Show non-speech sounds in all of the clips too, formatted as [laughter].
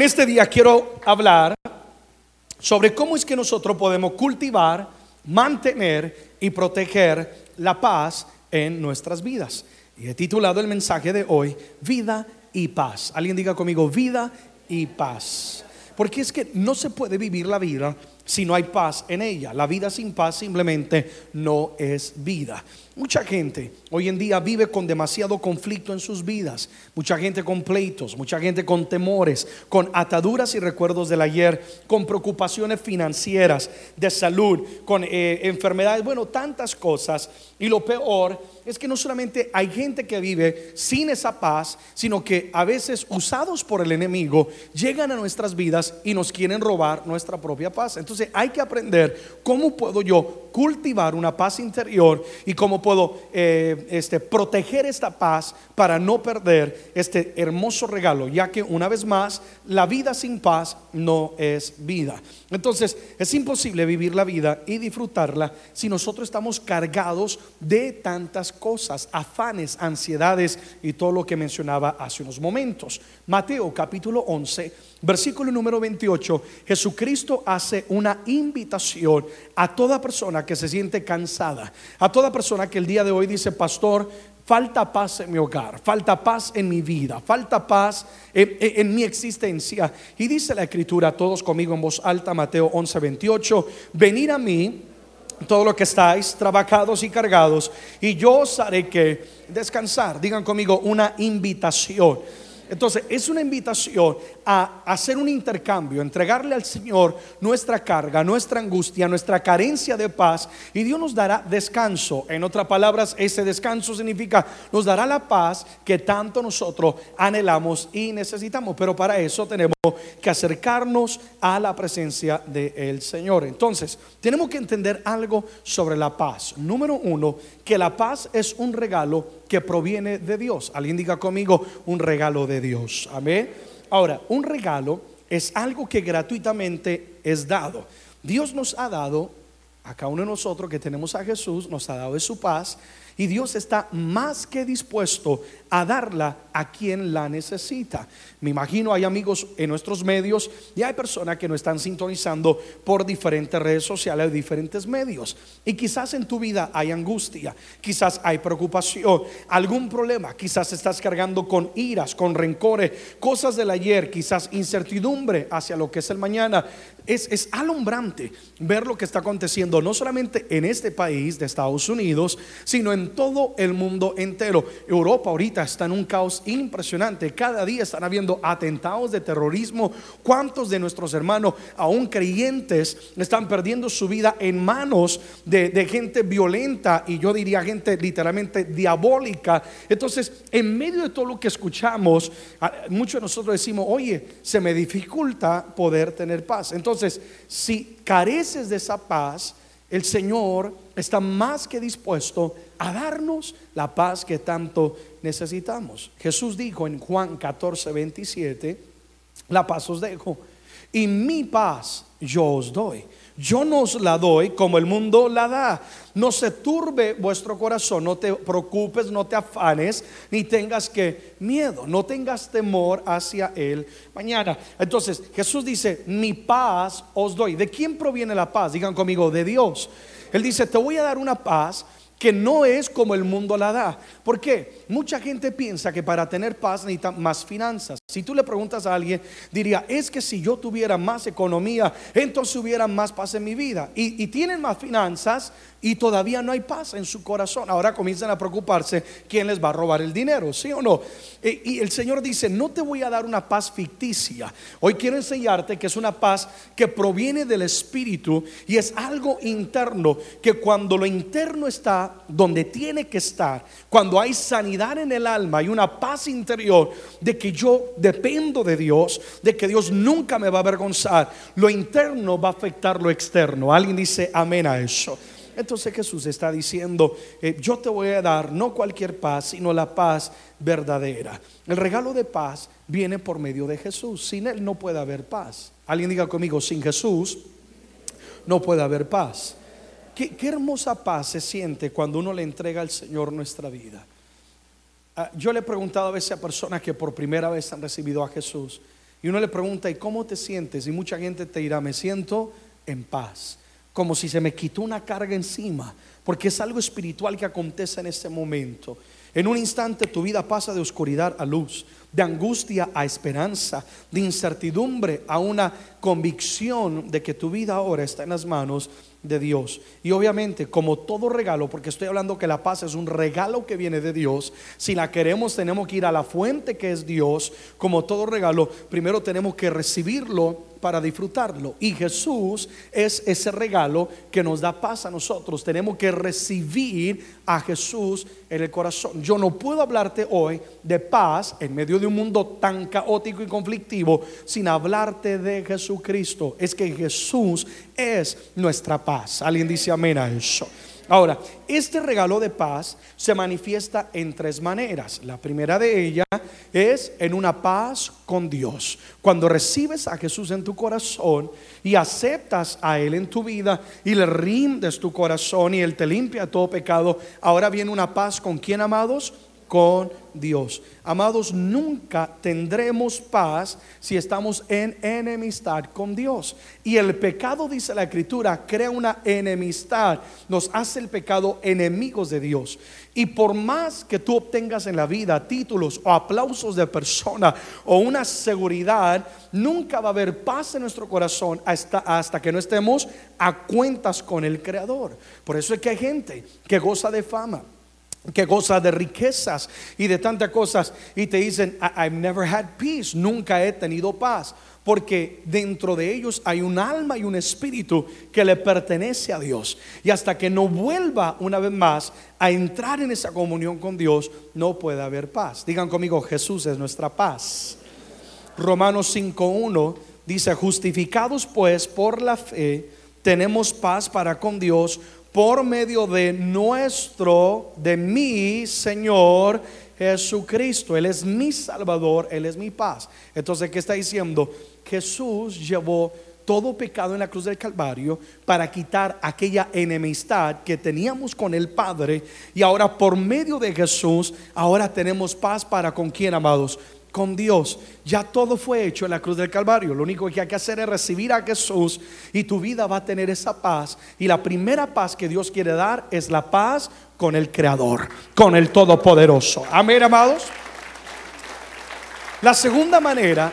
En este día quiero hablar sobre cómo es que nosotros podemos cultivar, mantener y proteger la paz en nuestras vidas. Y he titulado el mensaje de hoy, Vida y Paz. Alguien diga conmigo, vida y paz. Porque es que no se puede vivir la vida si no hay paz en ella. La vida sin paz simplemente no es vida. Mucha gente hoy en día vive con demasiado conflicto en sus vidas. Mucha gente con pleitos, mucha gente con temores, con ataduras y recuerdos del ayer, con preocupaciones financieras, de salud, con eh, enfermedades, bueno, tantas cosas. Y lo peor es que no solamente hay gente que vive sin esa paz, sino que a veces usados por el enemigo llegan a nuestras vidas y nos quieren robar nuestra propia paz. Entonces hay que aprender cómo puedo yo cultivar una paz interior y cómo puedo eh, este, proteger esta paz para no perder este hermoso regalo, ya que una vez más, la vida sin paz no es vida. Entonces, es imposible vivir la vida y disfrutarla si nosotros estamos cargados de tantas cosas, afanes, ansiedades y todo lo que mencionaba hace unos momentos. Mateo capítulo 11 Versículo número 28, Jesucristo hace una invitación a toda persona que se siente cansada, a toda persona que el día de hoy dice, pastor, falta paz en mi hogar, falta paz en mi vida, falta paz en, mi existencia. Y dice la escritura, todos conmigo en voz alta, Mateo 11, 28, venid a mí todos los que estáis trabajados y cargados, y yo os haré que descansar. Digan conmigo una invitación. Entonces, es una invitación a hacer un intercambio, entregarle al Señor nuestra carga, nuestra angustia, nuestra carencia de paz y Dios nos dará descanso. En otras palabras, ese descanso significa nos dará la paz que tanto nosotros anhelamos y necesitamos. Pero para eso tenemos que acercarnos a la presencia del Señor. Entonces, tenemos que entender algo sobre la paz. Número uno, que la paz es un regalo que proviene de Dios. Alguien diga conmigo, un regalo de Dios. Amén. Ahora, un regalo es algo que gratuitamente es dado. Dios nos ha dado, a cada uno de nosotros que tenemos a Jesús, nos ha dado su paz y Dios está más que dispuesto a darla a quien la necesita. Me imagino hay amigos en nuestros medios y hay personas que nos están sintonizando por diferentes redes sociales, diferentes medios. Y quizás en tu vida hay angustia, quizás hay preocupación, algún problema, quizás estás cargando con iras, con rencores, cosas del ayer, quizás incertidumbre hacia lo que es el mañana. Es, es alumbrante ver lo que está aconteciendo, no solamente en este país de Estados Unidos, sino en todo el mundo entero. Europa ahorita está en un caos impresionante. Cada día están habiendo atentados de terrorismo. ¿Cuántos de nuestros hermanos, aún creyentes, están perdiendo su vida en manos de, gente violenta y yo diría gente literalmente diabólica? Entonces, en medio de todo lo que escuchamos, muchos de nosotros decimos, oye, se me dificulta poder tener paz. Entonces, si careces de esa paz, el Señor está más que dispuesto a darnos la paz que tanto necesitamos. Jesús dijo en Juan 14, 27, la paz os dejo y mi paz yo os doy. Yo no os la doy como el mundo la da. No se turbe vuestro corazón, no te preocupes, no te afanes, ni tengas que miedo, no tengas temor hacia él mañana. Entonces Jesús dice, mi paz os doy. ¿De quién proviene la paz? Digan conmigo, de Dios. Él dice, te voy a dar una paz que no es como el mundo la da. ¿Por qué? Mucha gente piensa que para tener paz necesita más finanzas. Si tú le preguntas a alguien, diría, es que si yo tuviera más economía, entonces hubiera más paz en mi vida. Y, y tienen más finanzas, y todavía no hay paz en su corazón. Ahora comienzan a preocuparse quién les va a robar el dinero, ¿sí o no? E, y el Señor dice, no te voy a dar una paz ficticia. Hoy quiero enseñarte que es una paz que proviene del Espíritu y es algo interno, que cuando lo interno está donde tiene que estar, cuando hay sanidad en el alma, hay una paz interior de que yo dependo de Dios, de que Dios nunca me va a avergonzar, lo interno va a afectar lo externo. Alguien dice amén a eso. Entonces Jesús está diciendo, eh, yo te voy a dar no cualquier paz, sino la paz verdadera. El regalo de paz viene por medio de Jesús. Sin Él no puede haber paz. Alguien diga conmigo, sin Jesús no puede haber paz. Qué, hermosa paz se siente cuando uno le entrega al Señor nuestra vida. Ah, yo le he preguntado a veces a personas que por primera vez han recibido a Jesús, Y uno le pregunta, ¿y cómo te sientes? Y mucha gente te dirá, me siento en paz, como si se me quitó una carga encima, porque es algo espiritual que acontece en ese momento. En un instante tu vida pasa de oscuridad a luz, de angustia a esperanza, de incertidumbre a una convicción de que tu vida ahora está en las manos de Dios. Y obviamente, como todo regalo, porque estoy hablando que la paz es un regalo que viene de Dios, si la queremos tenemos que ir a la fuente que es Dios, como todo regalo, primero tenemos que recibirlo para disfrutarlo. Y Jesús es ese regalo que nos da paz a nosotros. Tenemos que recibir a Jesús en el corazón. Yo no puedo hablarte hoy de paz en medio de un mundo tan caótico y conflictivo sin hablarte de Jesucristo. Es que Jesús es nuestra paz. Alguien dice amén a eso. Ahora, este regalo de paz se manifiesta en tres maneras. La primera de ellas es en una paz con Dios. Cuando recibes a Jesús en tu corazón y aceptas a Él en tu vida y le rindes tu corazón y Él te limpia todo pecado, ahora viene una paz con quién, amados? Con Dios. Amados, nunca tendremos paz si estamos en enemistad con Dios. Y el pecado, dice la Escritura, crea una enemistad, nos hace el pecado enemigos de Dios. Y por más que tú obtengas en la vida títulos o aplausos de persona o una seguridad, nunca va a haber paz en nuestro corazón hasta, hasta que no estemos a cuentas con el Creador. Por eso es que hay gente que goza de fama que goza de riquezas y de tantas cosas y te dicen, I've never had peace, nunca he tenido paz, porque dentro de ellos hay un alma y un espíritu que le pertenece a Dios. Y hasta que no vuelva una vez más a entrar en esa comunión con Dios, no puede haber paz. Digan conmigo, Jesús es nuestra paz. Romanos 5.1 dice, justificados pues por la fe, tenemos paz para con Dios por medio de nuestro, de mi Señor Jesucristo. Él es mi Salvador, Él es mi paz. Entonces, ¿qué está diciendo? Jesús llevó todo pecado en la cruz del Calvario para quitar aquella enemistad que teníamos con el Padre y ahora por medio de Jesús, ahora tenemos paz para con quién, amados, con Dios. Ya todo fue hecho en la cruz del Calvario. Lo único que hay que hacer es recibir a Jesús y tu vida va a tener esa paz. Y la primera paz que Dios quiere dar es la paz con el Creador, con el Todopoderoso. Amén, amados. La segunda manera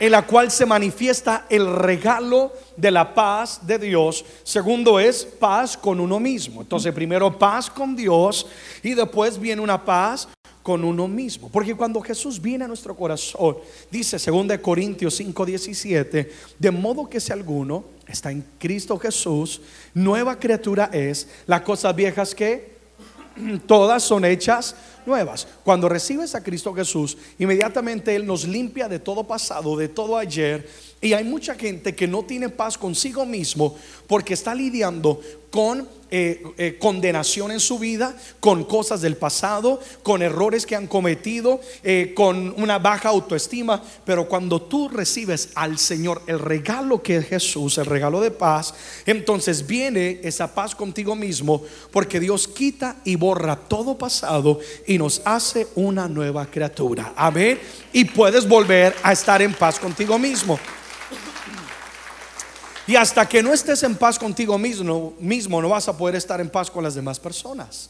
en la cual se manifiesta el regalo de la paz de Dios. Segundo es paz con uno mismo. Entonces primero paz con Dios y después viene una paz con uno mismo. Porque cuando Jesús viene a nuestro corazón, dice 2 Corintios 5:17, de modo que si alguno está en Cristo Jesús, nueva criatura es, las cosas viejas que [clears throat] todas son hechas nuevas. Cuando recibes a Cristo Jesús, inmediatamente Él nos limpia de todo pasado, de todo ayer. Y hay mucha gente que no tiene paz consigo mismo porque está lidiando con eh, eh, condenación en su vida, con cosas del pasado, con errores que han cometido, eh, con una baja autoestima. Pero cuando tú recibes al Señor el regalo que es Jesús, el regalo de paz, entonces viene esa paz contigo mismo, porque Dios quita y borra todo pasado y nos hace una nueva criatura. Amén. Y puedes volver a estar en paz contigo mismo. Y hasta que no estés en paz contigo mismo, mismo, no vas a poder estar en paz con las demás personas.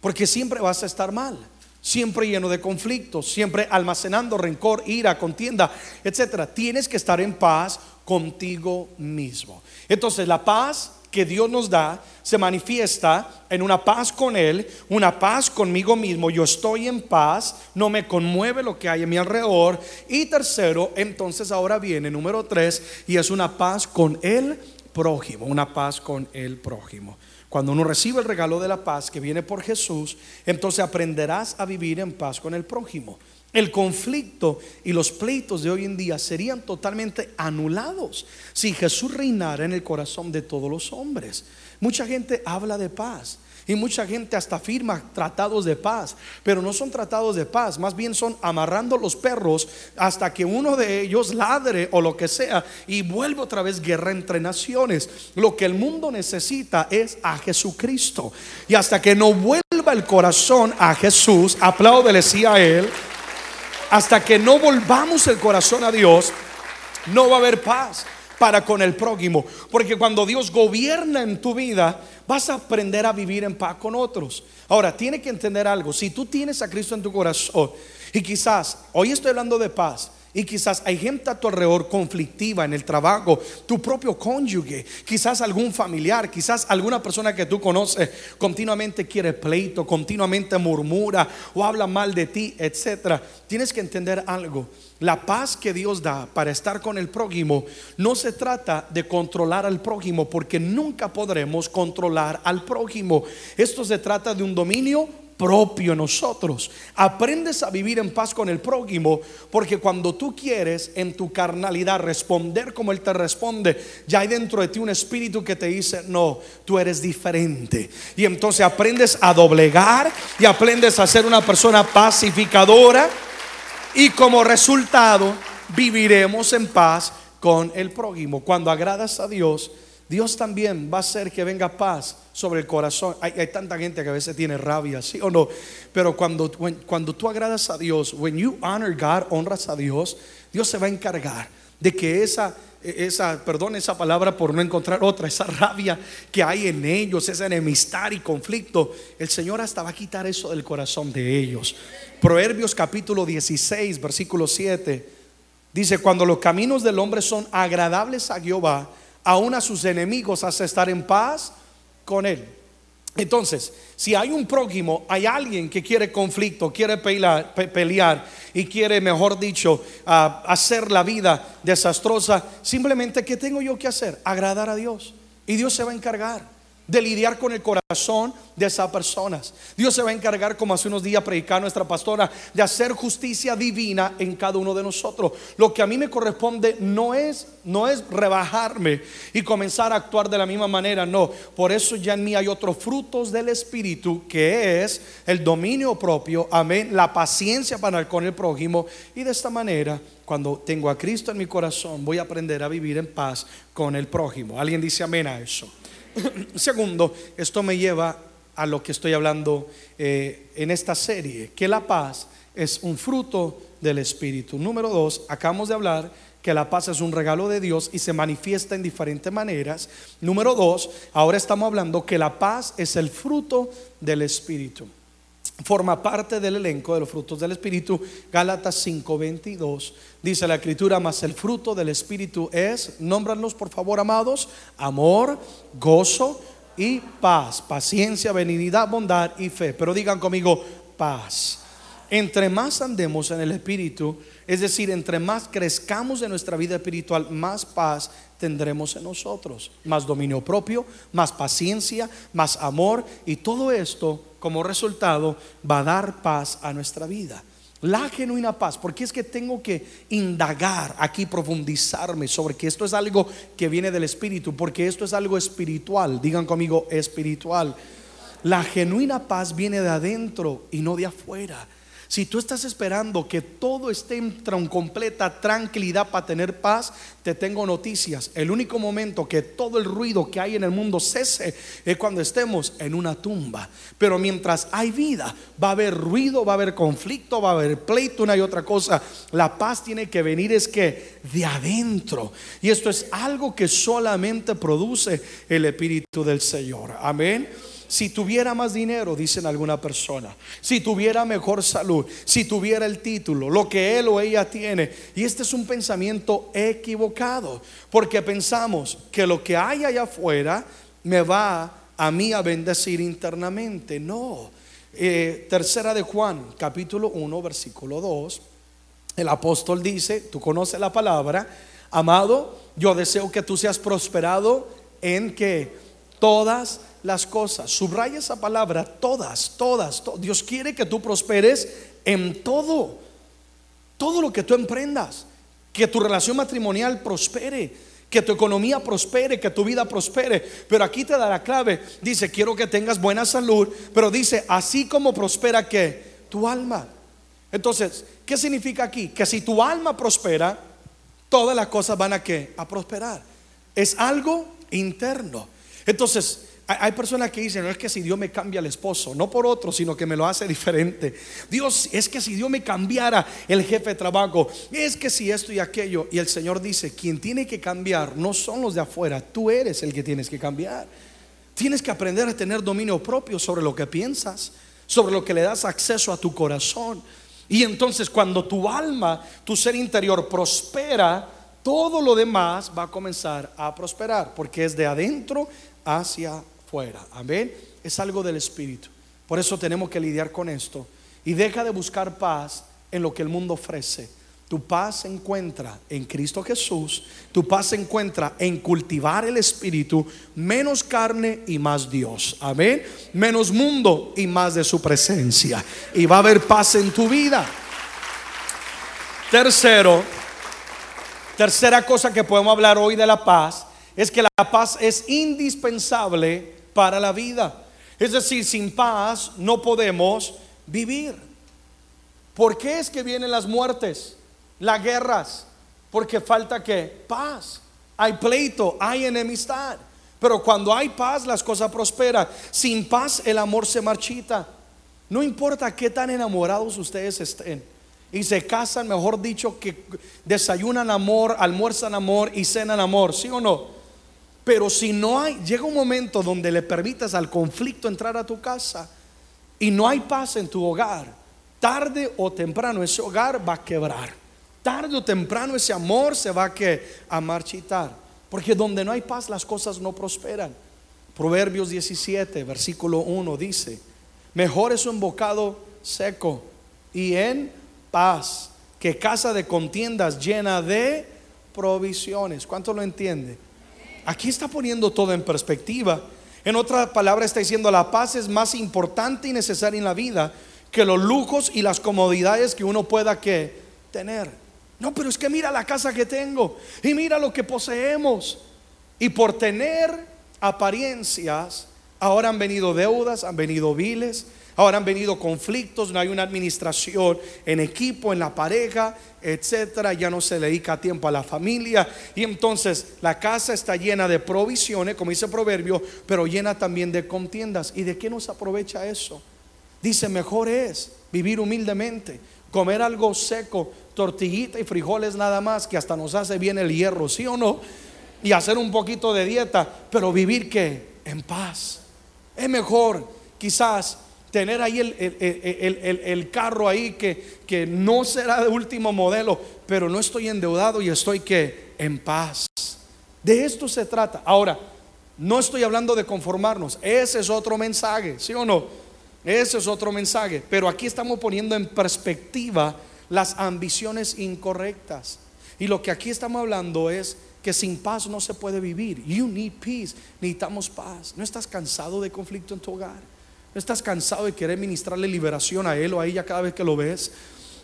Porque siempre vas a estar mal, siempre lleno de conflictos, siempre almacenando rencor, ira, contienda, etcétera. Tienes que estar en paz contigo mismo. Entonces, la paz que Dios nos da se manifiesta en una paz con Él, una paz conmigo mismo. Yo estoy en paz, no me conmueve lo que hay en mi alrededor. Y tercero, entonces ahora viene número tres, y es una paz con el prójimo, una paz con el prójimo. Cuando uno recibe el regalo de la paz que viene por Jesús, entonces aprenderás a vivir en paz con el prójimo el conflicto y los pleitos de hoy en día serían totalmente anulados si Jesús reinara en el corazón de todos los hombres. Mucha gente habla de paz. Y mucha gente hasta firma tratados de paz, pero no son tratados de paz, más bien son amarrando los perros hasta que uno de ellos ladre o lo que sea y vuelve otra vez guerra entre naciones. Lo que el mundo necesita es a Jesucristo. Y hasta que no vuelva el corazón a Jesús, apláudele sí a Él. Hasta que no volvamos el corazón a Dios, no va a haber paz para con el prójimo. Porque cuando Dios gobierna en tu vida, vas a aprender a vivir en paz con otros. Ahora, tiene que entender algo. Si tú tienes a Cristo en tu corazón y quizás, hoy estoy hablando de paz, y quizás hay gente a tu alrededor conflictiva en el trabajo, tu propio cónyuge, quizás algún familiar, quizás alguna persona que tú conoces continuamente quiere pleito, continuamente murmura o habla mal de ti, etcétera. Tienes que entender algo. La paz que Dios da para estar con el prójimo no se trata de controlar al prójimo porque nunca podremos controlar al prójimo. Esto se trata de un dominio propio nosotros. Aprendes a vivir en paz con el prójimo porque cuando tú quieres en tu carnalidad responder como Él te responde, ya hay dentro de ti un espíritu que te dice, no, tú eres diferente. Y entonces aprendes a doblegar y aprendes a ser una persona pacificadora y como resultado viviremos en paz con el prójimo. Cuando agradas a Dios, Dios también va a hacer que venga paz sobre el corazón. Hay, tanta gente que a veces tiene rabia, sí o no. Pero cuando, cuando tú agradas a Dios, when you honor God, honras a Dios, Dios se va a encargar de que esa, esa, perdón esa palabra por no encontrar otra, esa rabia que hay en ellos, esa enemistad y conflicto, el Señor hasta va a quitar eso del corazón de ellos. Proverbios capítulo 16, versículo 7, dice, cuando los caminos del hombre son agradables a Jehová, aún a sus enemigos hace estar en paz con él. Entonces, si hay un prójimo, hay alguien que quiere conflicto, quiere pelear, pelear y quiere, mejor dicho, ah, hacer la vida desastrosa, simplemente, ¿qué tengo yo que hacer? Agradar a Dios. Y Dios se va a encargar de lidiar con el corazón de esas personas. Dios se va a encargar, como hace unos días predicaba nuestra pastora, de hacer justicia divina en cada uno de nosotros. Lo que a mí me corresponde no es no es rebajarme y comenzar a actuar de la misma manera, no. Por eso ya en mí hay otros frutos del espíritu que es el dominio propio, amén, la paciencia para con el prójimo y de esta manera cuando tengo a Cristo en mi corazón, voy a aprender a vivir en paz con el prójimo. ¿Alguien dice amén a eso? [coughs] Segundo, esto me lleva a lo que estoy hablando eh, en esta serie, que la paz es un fruto del Espíritu. Número dos, acabamos de hablar que la paz es un regalo de Dios y se manifiesta en diferentes maneras. Número dos, ahora estamos hablando que la paz es el fruto del Espíritu forma parte del elenco de los frutos del Espíritu. Gálatas 5:22 dice la escritura, mas el fruto del Espíritu es, nómbralos por favor amados, amor, gozo y paz, paciencia, benignidad, bondad y fe. Pero digan conmigo, paz. Entre más andemos en el Espíritu, es decir, entre más crezcamos en nuestra vida espiritual, más paz tendremos en nosotros. Más dominio propio, más paciencia, más amor y todo esto como resultado va a dar paz a nuestra vida. La genuina paz, porque es que tengo que indagar aquí, profundizarme sobre que esto es algo que viene del Espíritu, porque esto es algo espiritual. Digan conmigo, espiritual. La genuina paz viene de adentro y no de afuera. Si tú estás esperando que todo esté en completa tranquilidad para tener paz, te tengo noticias. El único momento que todo el ruido que hay en el mundo cese es cuando estemos en una tumba. Pero mientras hay vida, va a haber ruido, va a haber conflicto, va a haber pleito, una y otra cosa. La paz tiene que venir es que de adentro. Y esto es algo que solamente produce el Espíritu del Señor. Amén si tuviera más dinero, dicen alguna persona, si tuviera mejor salud, si tuviera el título, lo que él o ella tiene. Y este es un pensamiento equivocado, porque pensamos que lo que hay allá afuera me va a mí a bendecir internamente. No. Eh, tercera de Juan, capítulo 1, versículo 2. El apóstol dice, tú conoces la palabra, amado, yo deseo que tú seas prosperado en que todas las cosas. Subraya esa palabra, todas, todas. Dios quiere que tú prosperes en todo. Todo lo que tú emprendas. Que tu relación matrimonial prospere. Que tu economía prospere, que tu vida prospere. Pero aquí te da la clave. Dice, quiero que tengas buena salud. Pero dice, así como prospera que tu alma. Entonces, ¿qué significa aquí? Que si tu alma prospera, todas las cosas van a que A prosperar. Es algo interno. Entonces, Hay personas que dicen, no es que si Dios me cambia el esposo, no por otro, sino que me lo hace diferente. Dios, es que si Dios me cambiara el jefe de trabajo, es que si esto y aquello. Y el Señor dice, quien tiene que cambiar no son los de afuera, tú eres el que tienes que cambiar. Tienes que aprender a tener dominio propio sobre lo que piensas, sobre lo que le das acceso a tu corazón. Y entonces cuando tu alma, tu ser interior prospera, todo lo demás va a comenzar a prosperar, porque es de adentro hacia fuera. Amén. Es algo del Espíritu. Por eso tenemos que lidiar con esto. Y deja de buscar paz en lo que el mundo ofrece. Tu paz se encuentra en Cristo Jesús. Tu paz se encuentra en cultivar el Espíritu. Menos carne y más Dios. Amén. Menos mundo y más de su presencia. Y va a haber paz en tu vida. Tercero, tercera cosa que podemos hablar hoy de la paz es que la paz es indispensable para la vida. Es decir, sin paz no podemos vivir. ¿Por qué es que vienen las muertes, las guerras? Porque falta que paz. Hay pleito, hay enemistad. Pero cuando hay paz, las cosas prosperan. Sin paz, el amor se marchita. No importa qué tan enamorados ustedes estén. Y se casan, mejor dicho, que desayunan amor, almuerzan amor y cenan amor. ¿Sí o no? Pero si no hay, llega un momento donde le permitas al conflicto entrar a tu casa y no hay paz en tu hogar, tarde o temprano ese hogar va a quebrar. Tarde o temprano ese amor se va a, marchitar. Porque donde no hay paz las cosas no prosperan. Proverbios 17, versículo 1 dice, mejor es un bocado seco y en paz que casa de contiendas llena de provisiones. ¿Cuánto lo entiende? Aquí está poniendo todo en perspectiva. En otra palabra está diciendo la paz es más importante y necesaria en la vida que los lujos y las comodidades que uno pueda que tener. No, pero es que mira la casa que tengo y mira lo que poseemos. Y por tener apariencias, ahora han venido deudas, han venido viles, Ahora han venido conflictos, no hay una administración en equipo, en la pareja, etcétera. Ya no se dedica tiempo a la familia. Y entonces la casa está llena de provisiones, como dice el proverbio, pero llena también de contiendas. ¿Y de qué nos aprovecha eso? Dice, mejor es vivir humildemente, comer algo seco, tortillita y frijoles nada más, que hasta nos hace bien el hierro, ¿sí o no? Y hacer un poquito de dieta, pero vivir que en paz. Es mejor quizás tener ahí el, carro ahí que, que, no será de último modelo, pero no estoy endeudado y estoy que en paz. De esto se trata. Ahora, no estoy hablando de conformarnos, ese es otro mensaje, ¿sí o no? Ese es otro mensaje, pero aquí estamos poniendo en perspectiva las ambiciones incorrectas. Y lo que aquí estamos hablando es que sin paz no se puede vivir. You need peace. Necesitamos paz. ¿No estás cansado de conflicto en tu hogar? ¿No estás cansado de querer ministrarle liberación a él o a ella cada vez que lo ves?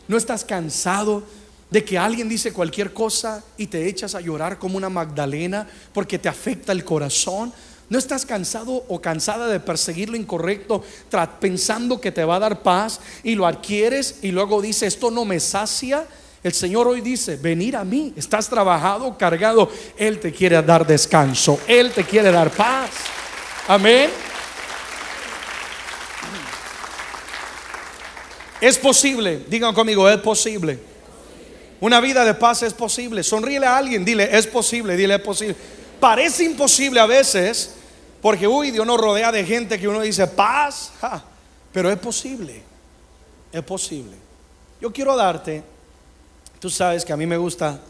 ¿No estás cansado de que alguien dice cualquier cosa y te echas a llorar como una Magdalena porque te afecta el corazón? ¿No estás cansado o cansada de perseguir lo incorrecto pensando que te va a dar paz y lo adquieres y luego dice esto no me sacia? El Señor hoy dice, venir a mí, estás trabajado, cargado, Él te quiere dar descanso, Él te quiere dar paz. Amén. Es posible, digan conmigo, es posible. Una vida de paz es posible. Sonríele a alguien, dile, es posible, dile, es posible. Parece imposible a veces, porque uy, Dios nos rodea de gente que uno dice paz, pero es posible, es posible. Yo quiero darte, tú sabes que a mí me gusta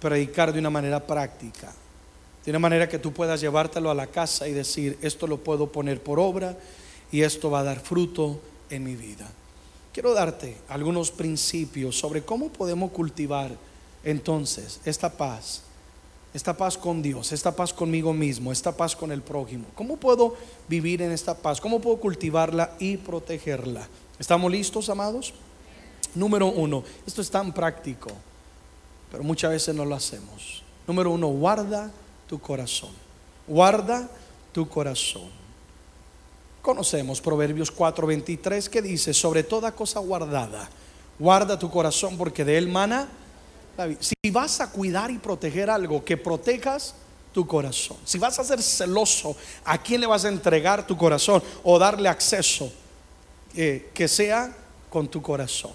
predicar de una manera práctica, de una manera que tú puedas llevártelo a la casa y decir, esto lo puedo poner por obra y esto va a dar fruto en mi vida. Quiero darte algunos principios sobre cómo podemos cultivar entonces esta paz, esta paz con Dios, esta paz conmigo mismo, esta paz con el prójimo. ¿Cómo puedo vivir en esta paz? ¿Cómo puedo cultivarla y protegerla? ¿Estamos listos, amados? Número uno, esto es tan práctico, pero muchas veces no lo hacemos. Número uno, guarda tu corazón. Guarda tu corazón. Conocemos Proverbios 4:23 que dice, sobre toda cosa guardada, guarda tu corazón porque de él mana Si vas a cuidar y proteger algo, que protejas tu corazón. Si vas a ser celoso, ¿a quién le vas a entregar tu corazón o darle acceso? Eh, que sea con tu corazón.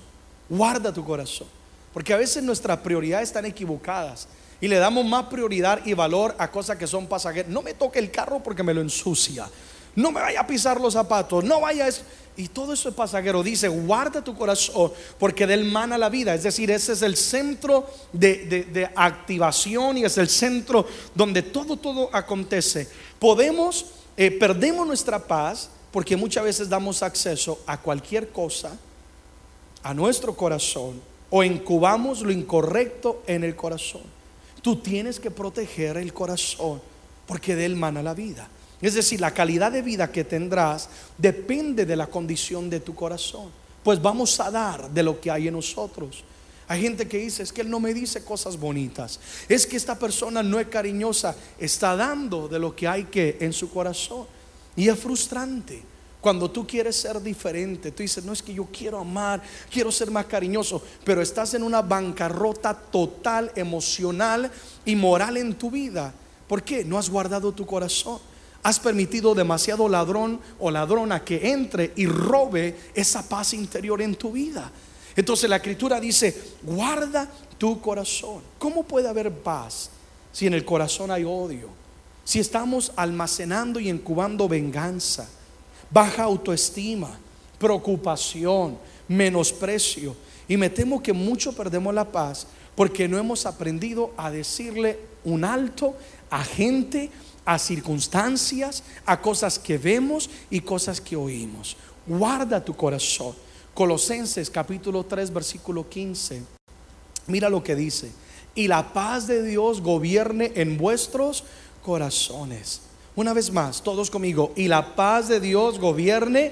Guarda tu corazón. Porque a veces nuestras prioridades están equivocadas y le damos más prioridad y valor a cosas que son pasajeras. No me toque el carro porque me lo ensucia. No me vaya a pisar los zapatos. No vaya a y todo eso es pasajero. Dice, guarda tu corazón porque del mana la vida. Es decir, ese es el centro de, activación y es el centro donde todo, todo acontece. Podemos, eh, perdemos nuestra paz porque muchas veces damos acceso a cualquier cosa, a nuestro corazón, o incubamos lo incorrecto en el corazón. Tú tienes que proteger el corazón porque de él mana la vida. Es decir, la calidad de vida que tendrás depende de la condición de tu corazón. Pues vamos a dar de lo que hay en nosotros. Hay gente que dice, es que él no me dice cosas bonitas. Es que esta persona no es cariñosa. Está dando de lo que hay que en su corazón. Y es frustrante. Cuando tú quieres ser diferente, tú dices, no es que yo quiero amar, quiero ser más cariñoso, pero estás en una bancarrota total, emocional y moral en tu vida. ¿Por qué? No has guardado tu corazón. Has permitido demasiado ladrón o ladrona que entre y robe esa paz interior en tu vida. Entonces la escritura dice, guarda tu corazón. ¿Cómo puede haber paz si en el corazón hay odio? Si estamos almacenando y incubando venganza, baja autoestima, preocupación, menosprecio. Y me temo que mucho perdemos la paz porque no hemos aprendido a decirle un alto a gente a circunstancias, a cosas que vemos y cosas que oímos. Guarda tu corazón. Colosenses capítulo 3 versículo 15. Mira lo que dice. Y la paz de Dios gobierne en vuestros corazones. Una vez más, todos conmigo. Y la paz de Dios gobierne.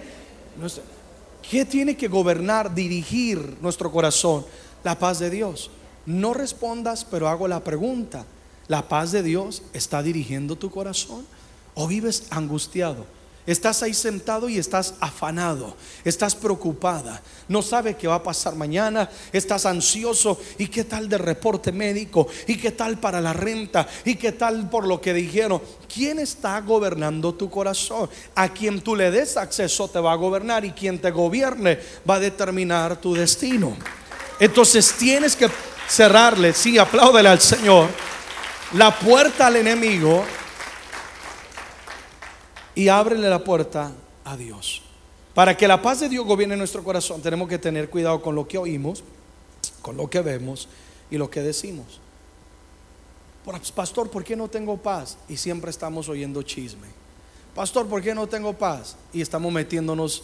¿Qué tiene que gobernar, dirigir nuestro corazón? La paz de Dios. No respondas, pero hago la pregunta. ¿La paz de Dios está dirigiendo tu corazón? ¿O vives angustiado? Estás ahí sentado y estás afanado, estás preocupada, no sabes qué va a pasar mañana, estás ansioso y qué tal de reporte médico y qué tal para la renta y qué tal por lo que dijeron. ¿Quién está gobernando tu corazón? A quien tú le des acceso te va a gobernar y quien te gobierne va a determinar tu destino. Entonces tienes que cerrarle, sí, apláudele al Señor la puerta al enemigo y ábrele la puerta a Dios. Para que la paz de Dios gobierne nuestro corazón, tenemos que tener cuidado con lo que oímos, con lo que vemos y lo que decimos. Pastor, ¿por qué no tengo paz? Y siempre estamos oyendo chisme. Pastor, ¿por qué no tengo paz? Y estamos metiéndonos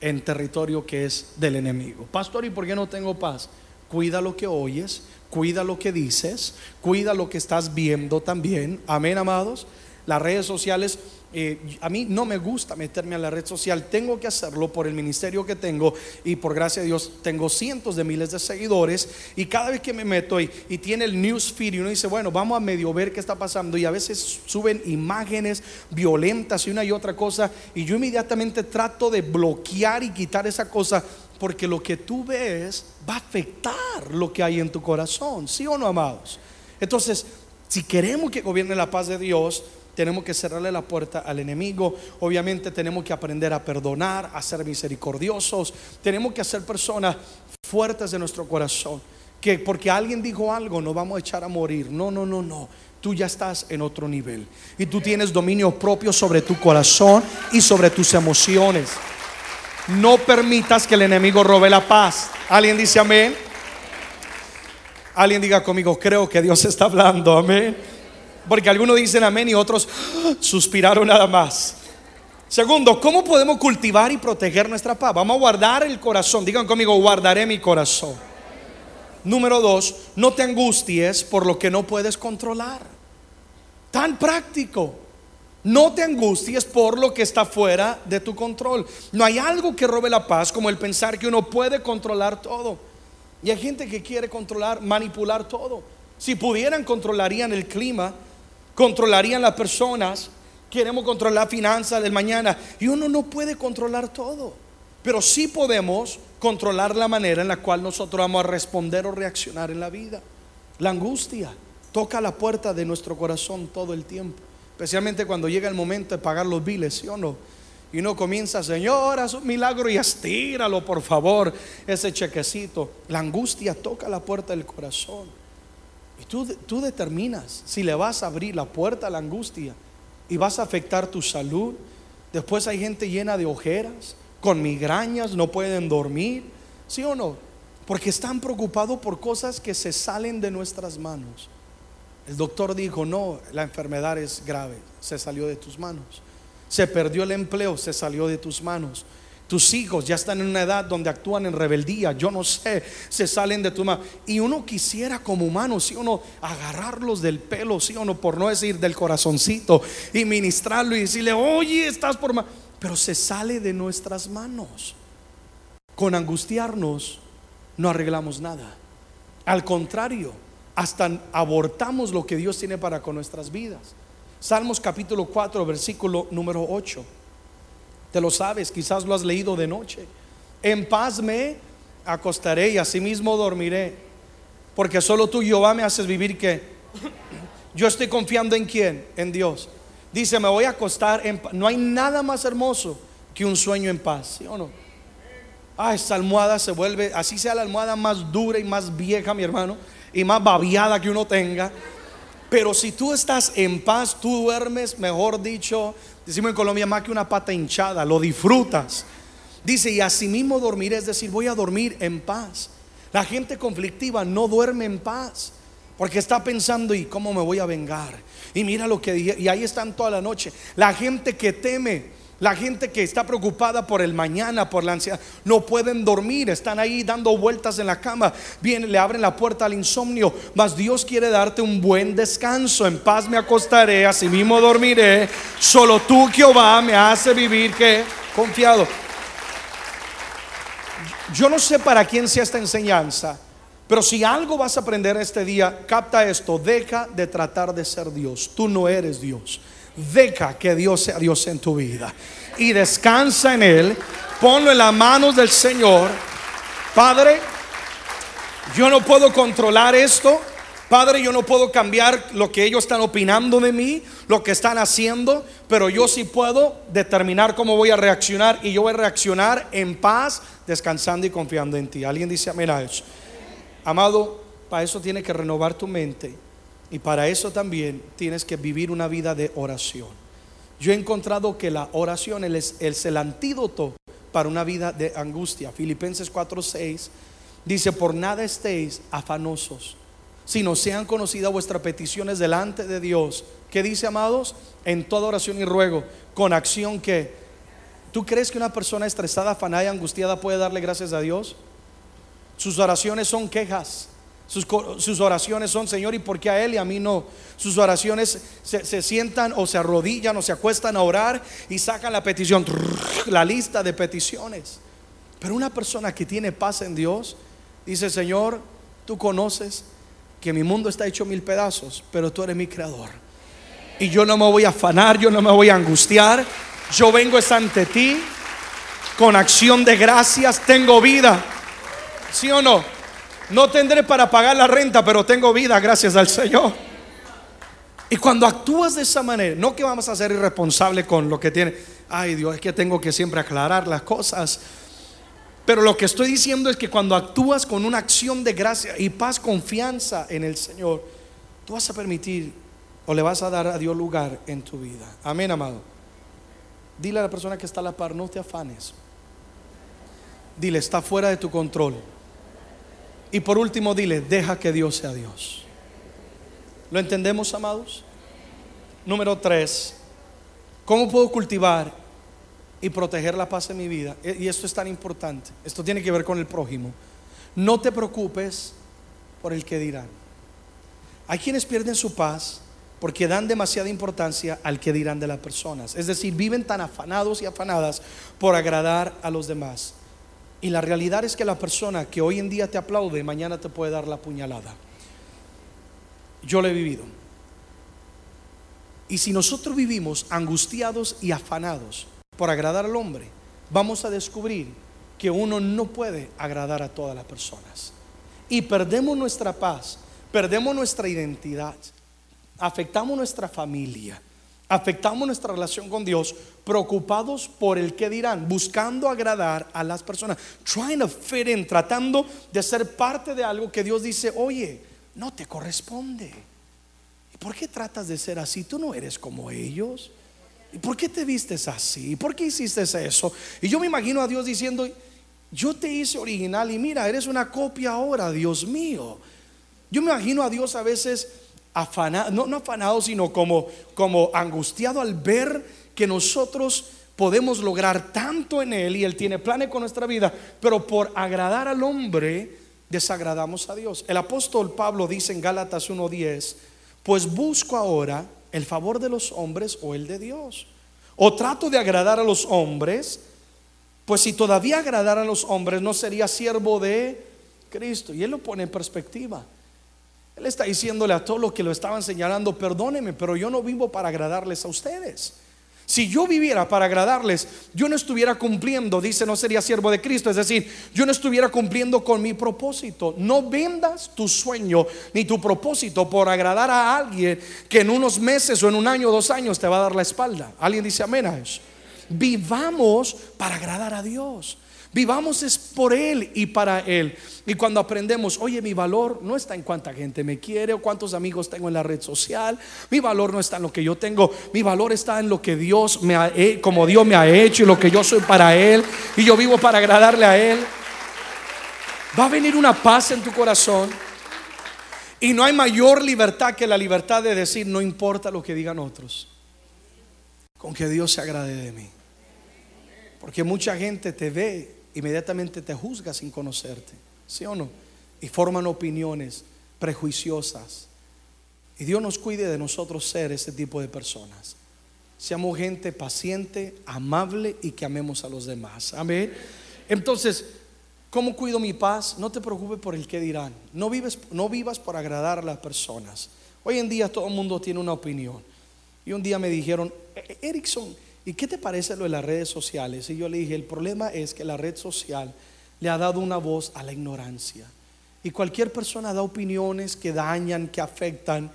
en territorio que es del enemigo. Pastor, ¿y por qué no tengo paz? Cuida lo que oyes, cuida lo que dices, cuida lo que estás viendo también. Amén, amados. Las redes sociales, eh, a mí no me gusta meterme a la red social, tengo que hacerlo por el ministerio que tengo y por gracia de Dios tengo cientos de miles de seguidores y cada vez que me meto y, y tiene el news feed y uno dice, bueno, vamos a medio ver qué está pasando y a veces suben imágenes violentas y una y otra cosa y yo inmediatamente trato de bloquear y quitar esa cosa porque lo que tú ves va a afectar lo que hay en tu corazón, ¿sí o no, amados? Entonces, si queremos que gobierne la paz de Dios, tenemos que cerrarle la puerta al enemigo. Obviamente tenemos que aprender a perdonar, a ser misericordiosos. Tenemos que ser personas fuertes de nuestro corazón. Que porque alguien dijo algo no vamos a echar a morir. No, no, no, no. Tú ya estás en otro nivel. Y tú tienes dominio propio sobre tu corazón y sobre tus emociones. No permitas que el enemigo robe la paz. ¿Alguien dice amén? Alguien diga conmigo, creo que Dios está hablando, amén. Porque algunos dicen amén y otros suspiraron nada más. Segundo, ¿cómo podemos cultivar y proteger nuestra paz? Vamos a guardar el corazón. Digan conmigo, guardaré mi corazón. Número dos, no te angusties por lo que no puedes controlar. Tan práctico. No te angusties por lo que está fuera de tu control. No hay algo que robe la paz como el pensar que uno puede controlar todo. Y hay gente que quiere controlar, manipular todo. Si pudieran, controlarían el clima, controlarían las personas. Queremos controlar finanzas del mañana. Y uno no puede controlar todo. Pero sí podemos controlar la manera en la cual nosotros vamos a responder o reaccionar en la vida. La angustia. toca la puerta de nuestro corazón todo el tiempo, especialmente cuando llega el momento de pagar los biles, ¿sí o no? Y uno comienza, Señor, haz un milagro y estíralo, por favor, ese chequecito. La angustia toca la puerta del corazón. Y tú, tú determinas si le vas a abrir la puerta a la angustia y vas a afectar tu salud. Después hay gente llena de ojeras, con migrañas, no pueden dormir, ¿sí o no? Porque están preocupados por cosas que se salen de nuestras manos. El doctor dijo, no, la enfermedad es grave, se salió de tus manos. Se perdió el empleo, se salió de tus manos. Tus hijos ya están en una edad donde actúan en rebeldía, yo no sé, se salen de tus manos. Y uno quisiera como humano, si uno agarrarlos del pelo, si uno, por no decir del corazoncito, y ministrarlo y decirle, oye, estás por... Pero se sale de nuestras manos. Con angustiarnos no arreglamos nada. Al contrario, hasta abortamos lo que Dios tiene para con nuestras vidas. Salmos capítulo 4, versículo número 8. Te lo sabes, quizás lo has leído de noche. En paz me acostaré y asimismo dormiré. Porque solo tú, Jehová, me haces vivir que yo estoy confiando en quién, en Dios. Dice, me voy a acostar en paz. No hay nada más hermoso que un sueño en paz, ¿sí o no? Ah, esta almohada se vuelve, así sea la almohada más dura y más vieja, mi hermano, y más babiada que uno tenga. Pero si tú estás en paz, tú duermes, mejor dicho, decimos en Colombia, más que una pata hinchada, lo disfrutas. Dice, y asimismo dormiré, es decir, voy a dormir en paz. La gente conflictiva no duerme en paz, porque está pensando, ¿y cómo me voy a vengar? Y mira lo que dije, y ahí están toda la noche. La gente que teme la gente que está preocupada por el mañana, por la ansiedad, no pueden dormir, están ahí dando vueltas en la cama, vienen, le abren la puerta al insomnio, mas Dios quiere darte un buen descanso, en paz me acostaré, así mismo dormiré, solo tú Jehová me hace vivir que confiado. Yo no sé para quién sea esta enseñanza, pero si algo vas a aprender este día, capta esto, deja de tratar de ser Dios, tú no eres Dios. Deja que Dios sea Dios en tu vida. Y descansa en Él. Ponlo en las manos del Señor. Padre, yo no puedo controlar esto. Padre, yo no puedo cambiar lo que ellos están opinando de mí, lo que están haciendo, pero yo sí puedo determinar cómo voy a reaccionar y yo voy a reaccionar en paz, descansando y confiando en ti. Alguien dice amén a eso. Amado, para eso tiene que renovar tu mente y para eso también tienes que vivir una vida de oración. Yo he encontrado que la oración es, el antídoto para una vida de angustia. Filipenses 4:6 dice, por nada estéis afanosos, sino sean conocidas vuestras peticiones delante de Dios. ¿Qué dice, amados? En toda oración y ruego, con acción que... ¿Tú crees que una persona estresada, afanada y angustiada puede darle gracias a Dios? Sus oraciones son quejas. Sus, oraciones son, Señor, ¿y por qué a Él y a mí no? Sus oraciones se, sientan o se arrodillan o se acuestan a orar y sacan la petición, la lista de peticiones. Pero una persona que tiene paz en Dios dice, Señor, tú conoces que mi mundo está hecho mil pedazos, pero tú eres mi creador. Y yo no me voy a afanar, yo no me voy a angustiar. Yo vengo es ante ti con acción de gracias, tengo vida. ¿Sí o no? No tendré para pagar la renta, pero tengo vida gracias al Señor. Y cuando actúas de esa manera, no que vamos a ser irresponsables con lo que tiene. Ay Dios, es que tengo que siempre aclarar las cosas. Pero lo que estoy diciendo es que cuando actúas con una acción de gracia y paz, confianza en el Señor, tú vas a permitir o le vas a dar a Dios lugar en tu vida. Amén, amado. Dile a la persona que está a la par, no te afanes. Dile, está fuera de tu control. Y por último, dile, deja que Dios sea Dios. ¿Lo entendemos, amados? Número tres, ¿cómo puedo cultivar y proteger la paz en mi vida? E, y esto es tan importante. Esto tiene que ver con el prójimo. No te preocupes por el que dirán. Hay quienes pierden su paz porque dan demasiada importancia al que dirán de las personas. Es decir, viven tan afanados y afanadas por agradar a los demás. Y la realidad es que la persona que hoy en día te aplaude, mañana te puede dar la puñalada. Yo lo he vivido. Y si nosotros vivimos angustiados y afanados por agradar al hombre, vamos a descubrir que uno no puede agradar a todas las personas. Y perdemos nuestra paz perdemos nuestra identidad, afectamos nuestra familia, afectamos nuestra relación con Dios, preocupados por el que dirán, buscando agradar a las personas, trying to fit in, tratando de ser parte de algo que Dios dice, oye, no te corresponde. ¿Y por qué tratas de ser así? Tú no eres como ellos. ¿Y por qué te vistes así? ¿Por qué hiciste eso? Y yo me imagino a Dios diciendo, yo te hice original y mira, eres una copia ahora, Dios mío. Yo me imagino a Dios a veces afanado, no, afanado, sino como, como angustiado al ver que nosotros podemos lograr tanto en Él y Él tiene planes con nuestra vida, pero por agradar al hombre desagradamos a Dios. El apóstol Pablo dice en Gálatas 1.10, pues busco ahora el favor de los hombres o el de Dios. O trato de agradar a los hombres, pues si todavía agradara a los hombres no sería siervo de Cristo. Y él lo pone en perspectiva. Él está diciéndole a todos los que lo estaban señalando, perdónenme, pero yo no vivo para agradarles a ustedes. Si yo viviera para agradarles, yo no estuviera cumpliendo, dice, no sería siervo de Cristo. Es decir, yo no estuviera cumpliendo con mi propósito. No vendas tu sueño ni tu propósito por agradar a alguien que en unos meses o en un año o dos años te va a dar la espalda. ¿Alguien dice amén a? Vivamos para agradar a Dios. Vivamos es por Él y para Él. Y cuando aprendemos, oye, mi valor no está en cuánta gente me quiere o cuántos amigos tengo en la red social. Mi valor no está en lo que yo tengo. Mi valor está en lo que Dios me ha, como Dios me ha hecho y lo que yo soy para Él. Y yo vivo para agradarle a Él. Va a venir una paz en tu corazón. Y no hay mayor libertad que la libertad de decir, no importa lo que digan otros. Con que Dios se agrade de mí. Porque mucha gente te ve inmediatamente te juzga sin conocerte, ¿sí o no? Y forman opiniones prejuiciosas. Y Dios nos cuide de nosotros ser ese tipo de personas. Seamos gente paciente, amable y que amemos a los demás. Amén. Entonces, ¿cómo cuido mi paz? No te preocupes por el que dirán. No, vives, no vivas por agradar a las personas. Hoy en día todo el mundo tiene una opinión. Y un día me dijeron, e-, Erickson, ¿y qué te parece lo de las redes sociales? Y yo le dije, el problema es que la red social le ha dado una voz a la ignorancia. Y cualquier persona da opiniones que dañan, que afectan.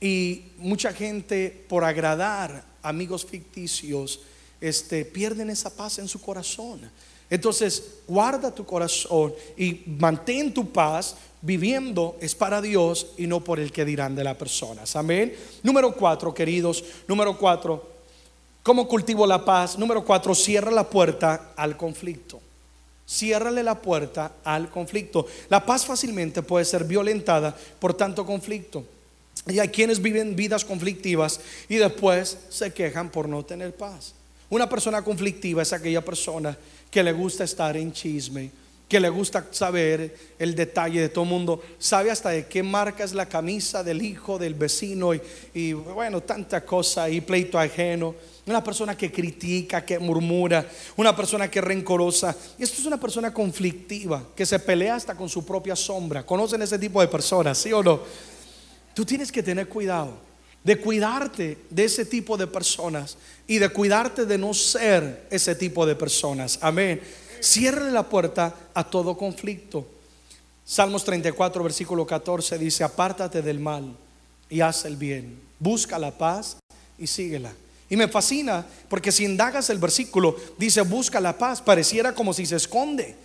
Y mucha gente, por agradar amigos ficticios, este, pierden esa paz en su corazón. Entonces, guarda tu corazón y mantén tu paz viviendo es para Dios y no por el que dirán de las personas. Amén. Número cuatro, queridos. Número cuatro, ¿Cómo cultivo la paz? Número cuatro, cierra la puerta al conflicto. Ciérrale la puerta al conflicto. La paz fácilmente puede ser violentada por tanto conflicto. Y hay quienes viven vidas conflictivas y después se quejan por no tener paz. Una persona conflictiva es aquella persona que le gusta estar en chisme, que le gusta saber el detalle de todo mundo, sabe hasta de qué marca es la camisa del hijo, del vecino y, bueno, tanta cosa y pleito ajeno una persona que critica, que murmura, una persona que es rencorosa. Esto es una persona conflictiva, que se pelea hasta con su propia sombra. ¿Conocen ese tipo de personas, sí o no? Tú tienes que tener cuidado de cuidarte de ese tipo de personas y de cuidarte de no ser ese tipo de personas. Amén. Cierre la puerta a todo conflicto. Salmos 34, versículo 14 dice, apártate del mal y haz el bien. Busca la paz y síguela. Y me fascina porque si indagas el versículo, dice, busca la paz, pareciera como si se esconde.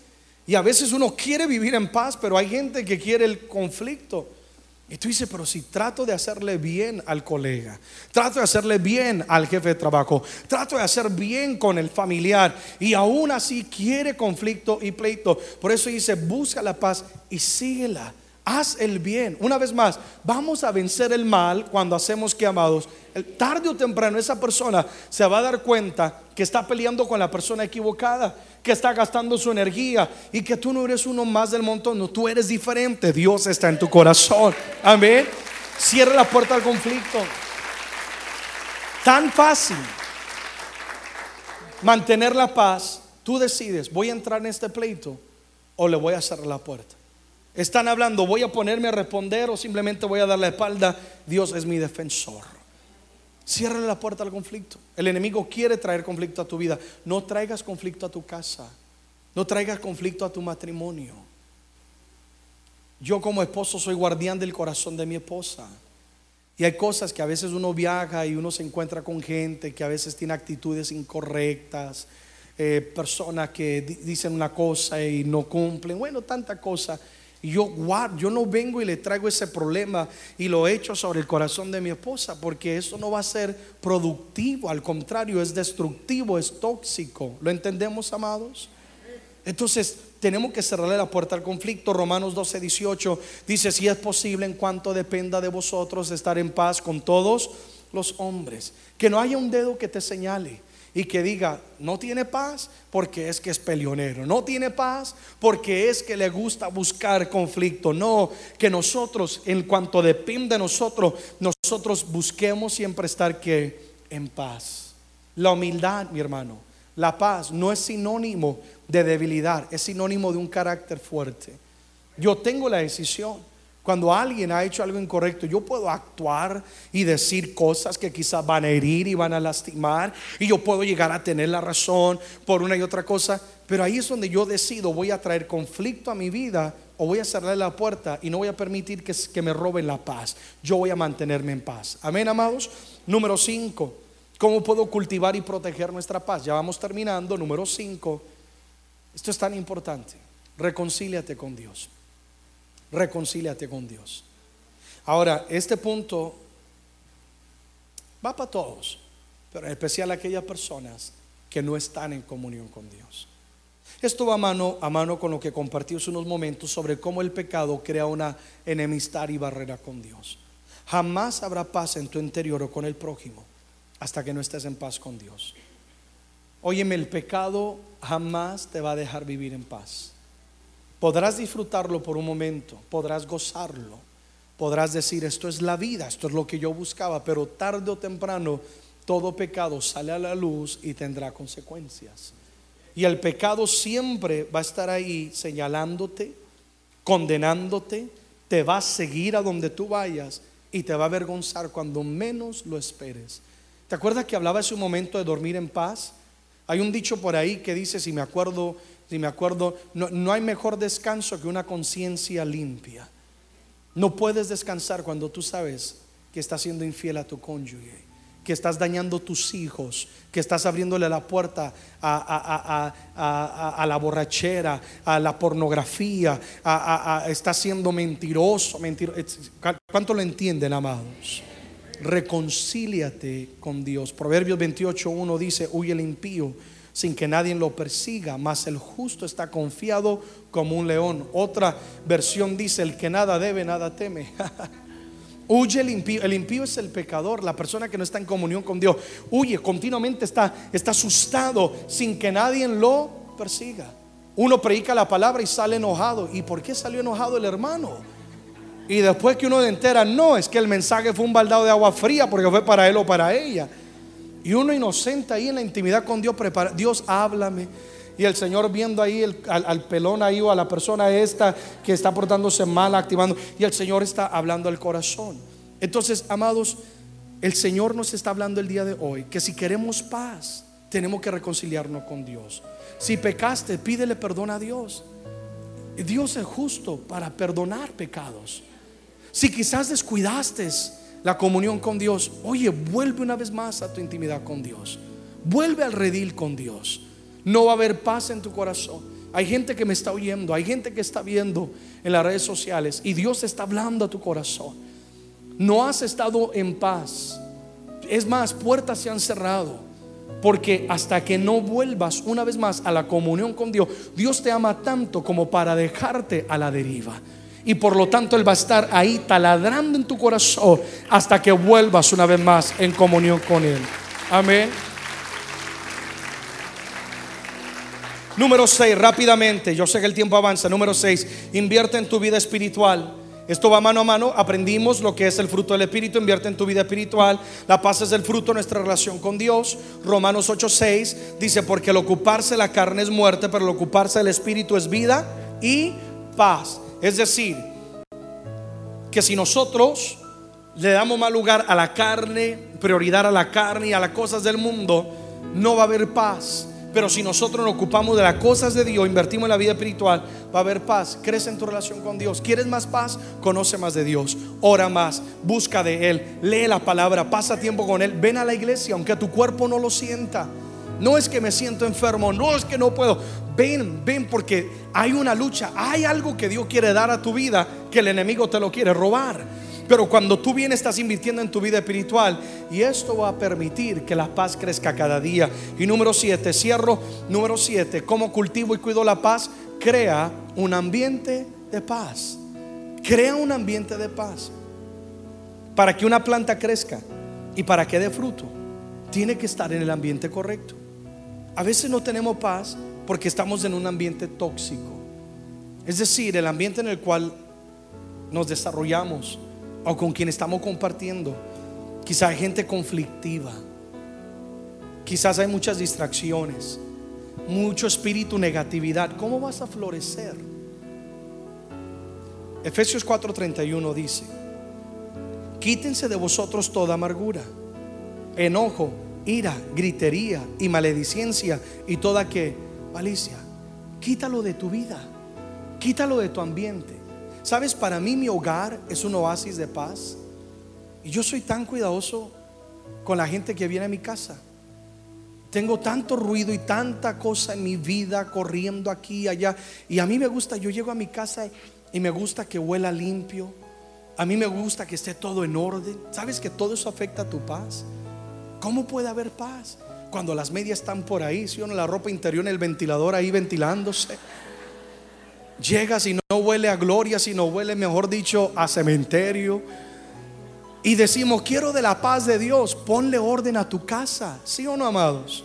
Y a veces uno quiere vivir en paz, pero hay gente que quiere el conflicto. Y tú dices, pero si trato de hacerle bien al colega, trato de hacerle bien al jefe de trabajo, trato de hacer bien con el familiar y aún así quiere conflicto y pleito. Por eso dice, busca la paz y síguela. Haz el bien. Una vez más, vamos a vencer el mal cuando hacemos que amados. Tarde o temprano esa persona se va a dar cuenta que está peleando con la persona equivocada, que está gastando su energía y que tú no eres uno más del montón, no, tú eres diferente. Dios está en tu corazón. Amén. Cierra la puerta al conflicto. Tan fácil. Mantener la paz. Tú decides, voy a entrar en este pleito o le voy a cerrar la puerta. Están hablando, voy a ponerme a responder o simplemente voy a dar la espalda. Dios es mi defensor. Cierra la puerta al conflicto. El enemigo quiere traer conflicto a tu vida. No traigas conflicto a tu casa. No traigas conflicto a tu matrimonio. Yo como esposo soy guardián del corazón de mi esposa. Y hay cosas que a veces uno viaja y uno se encuentra con gente que a veces tiene actitudes incorrectas, eh, personas que dicen una cosa y no cumplen, bueno, tanta cosa. Yo guardo, yo no vengo y le traigo ese problema y lo echo sobre el corazón de mi esposa, porque eso no va a ser productivo, al contrario, es destructivo, es tóxico. ¿Lo entendemos, amados? Entonces, tenemos que cerrarle la puerta al conflicto. Romanos 12, 18 dice, si es posible en cuanto dependa de vosotros estar en paz con todos los hombres. Que no haya un dedo que te señale y que diga, no tiene paz porque es que es peleonero, no tiene paz porque es que le gusta buscar conflicto. No, que nosotros, en cuanto depende de nosotros, nosotros busquemos siempre estar en paz. La humildad, mi hermano, la paz no es sinónimo de debilidad, es sinónimo de un carácter fuerte. Yo tengo la decisión. Cuando alguien ha hecho algo incorrecto, yo puedo actuar y decir cosas que quizás van a herir y van a lastimar. Y yo puedo llegar a tener la razón por una y otra cosa. Pero ahí es donde yo decido, voy a traer conflicto a mi vida o voy a cerrar la puerta y no voy a permitir que, me roben la paz. Yo voy a mantenerme en paz. Amén, amados. Número 5. ¿Cómo puedo cultivar y proteger nuestra paz? Ya vamos terminando. Número 5 esto es tan importante. Reconcíliate con Dios. Reconcíliate con Dios. Ahora, este punto va para todos, pero en especial aquellas personas que no están en comunión con Dios. Esto va mano a mano con lo que compartí hace unos momentos sobre cómo el pecado crea una enemistad y barrera con Dios. Jamás habrá paz en tu interior o con el prójimo hasta que no estés en paz con Dios. Óyeme, el pecado jamás te va a dejar vivir en paz. Podrás disfrutarlo por un momento, podrás gozarlo, podrás decir, esto es la vida, esto es lo que yo buscaba, pero tarde o temprano todo pecado sale a la luz y tendrá consecuencias. Y el pecado siempre va a estar ahí señalándote, condenándote, te va a seguir a donde tú vayas y te va a avergonzar cuando menos lo esperes. ¿Te acuerdas que hablaba hace un momento de dormir en paz? Hay un dicho por ahí que dice, si me acuerdo, si me acuerdo, no, hay mejor descanso que una conciencia limpia. No puedes descansar cuando tú sabes que estás siendo infiel a tu cónyuge, que estás dañando tus hijos, que estás abriéndole la puerta a, la borrachera, a la pornografía, a, estás siendo mentiroso, mentiroso. ¿Cuánto lo entienden, amados? reconcíliate con Dios. Proverbios 28.1 dice, huye el impío sin que nadie lo persiga, mas el justo está confiado como un león. Otra versión dice, el que nada debe, nada teme. [laughs] Huye el impío. El impío es el pecador, la persona que no está en comunión con Dios. Huye, continuamente está, está asustado sin que nadie lo persiga. Uno predica la palabra y sale enojado. ¿Y por qué salió enojado el hermano? Y después que uno entera, no, es que el mensaje fue un baldado de agua fría porque fue para él o para ella. Y uno inocente ahí en la intimidad con Dios, prepara, Dios háblame. Y el Señor viendo ahí al, pelón ahí o a la persona esta que está portándose mal, activando. Y el Señor está hablando al corazón. Entonces, amados, el Señor nos está hablando el día de hoy que si queremos paz, tenemos que reconciliarnos con Dios. Si pecaste, pídele perdón a Dios. Dios es justo para perdonar pecados. Si quizás descuidaste la comunión con Dios, oye, vuelve una vez más a tu intimidad con Dios. Vuelve al redil con Dios. No va a haber paz en tu corazón. Hay gente que me está oyendo, hay gente que está viendo en las redes sociales y Dios está hablando a tu corazón. No has estado en paz. Es más, puertas se han cerrado. Porque hasta que no vuelvas una vez más a la comunión con Dios, Dios te ama tanto como para dejarte a la deriva y por lo tanto Él va a estar ahí taladrando en tu corazón hasta que vuelvas una vez más en comunión con Él. Amén. Número 6, rápidamente, yo sé que el tiempo avanza. Número 6, invierte en tu vida espiritual. Esto va mano a mano. Aprendimos lo que es el fruto del Espíritu. Invierte en tu vida espiritual. La paz es el fruto de nuestra relación con Dios. Romanos 8:6 dice: Porque el ocuparse la carne es muerte, pero el ocuparse del Espíritu es vida y paz. Es decir, que si nosotros le damos más lugar a la carne, prioridad a la carne y a las cosas del mundo, no va a haber paz. Pero si nosotros nos ocupamos de las cosas de Dios, invertimos en la vida espiritual, va a haber paz. Crece en tu relación con Dios. ¿Quieres más paz? Conoce más de Dios. Ora más. Busca de Él. Lee la palabra. Pasa tiempo con Él. Ven a la iglesia, aunque tu cuerpo no lo sienta. No es que me siento enfermo. No es que no puedo. Ven, ven, porque hay una lucha. Hay algo que Dios quiere dar a tu vida que el enemigo te lo quiere robar. Pero cuando tú vienes estás invirtiendo en tu vida espiritual y esto va a permitir que la paz crezca cada día. Y número siete, cierro, número siete, cómo cultivo y cuido la paz, crea un ambiente de paz. Crea un ambiente de paz. Para que una planta crezca y para que dé fruto, tiene que estar en el ambiente correcto. A veces no tenemos paz porque estamos en un ambiente tóxico. Es decir, el ambiente en el cual nos desarrollamos o con quien estamos compartiendo. Quizás hay gente conflictiva. Quizás hay muchas distracciones, mucho espíritu negatividad. ¿Cómo vas a florecer? Efesios 4:31 dice, quítense de vosotros toda amargura, enojo, ira, gritería y maledicencia y toda que malicia. Quítalo de tu vida, quítalo de tu ambiente. Sabes, para mí mi hogar es un oasis de paz. Y yo soy tan cuidadoso con la gente que viene a mi casa. Tengo tanto ruido y tanta cosa en mi vida corriendo aquí y allá. Y a mí me gusta, yo llego a mi casa y me gusta que huela limpio. A mí me gusta que esté todo en orden. ¿Sabes que todo eso afecta a tu paz? ¿Cómo puede haber paz? Cuando las medias están por ahí, si uno la ropa interior en el ventilador ahí ventilándose. Llegas y no huele a gloria, sino huele, mejor dicho, a cementerio. Y decimos, quiero de la paz de Dios, ponle orden a tu casa, ¿sí o no, amados?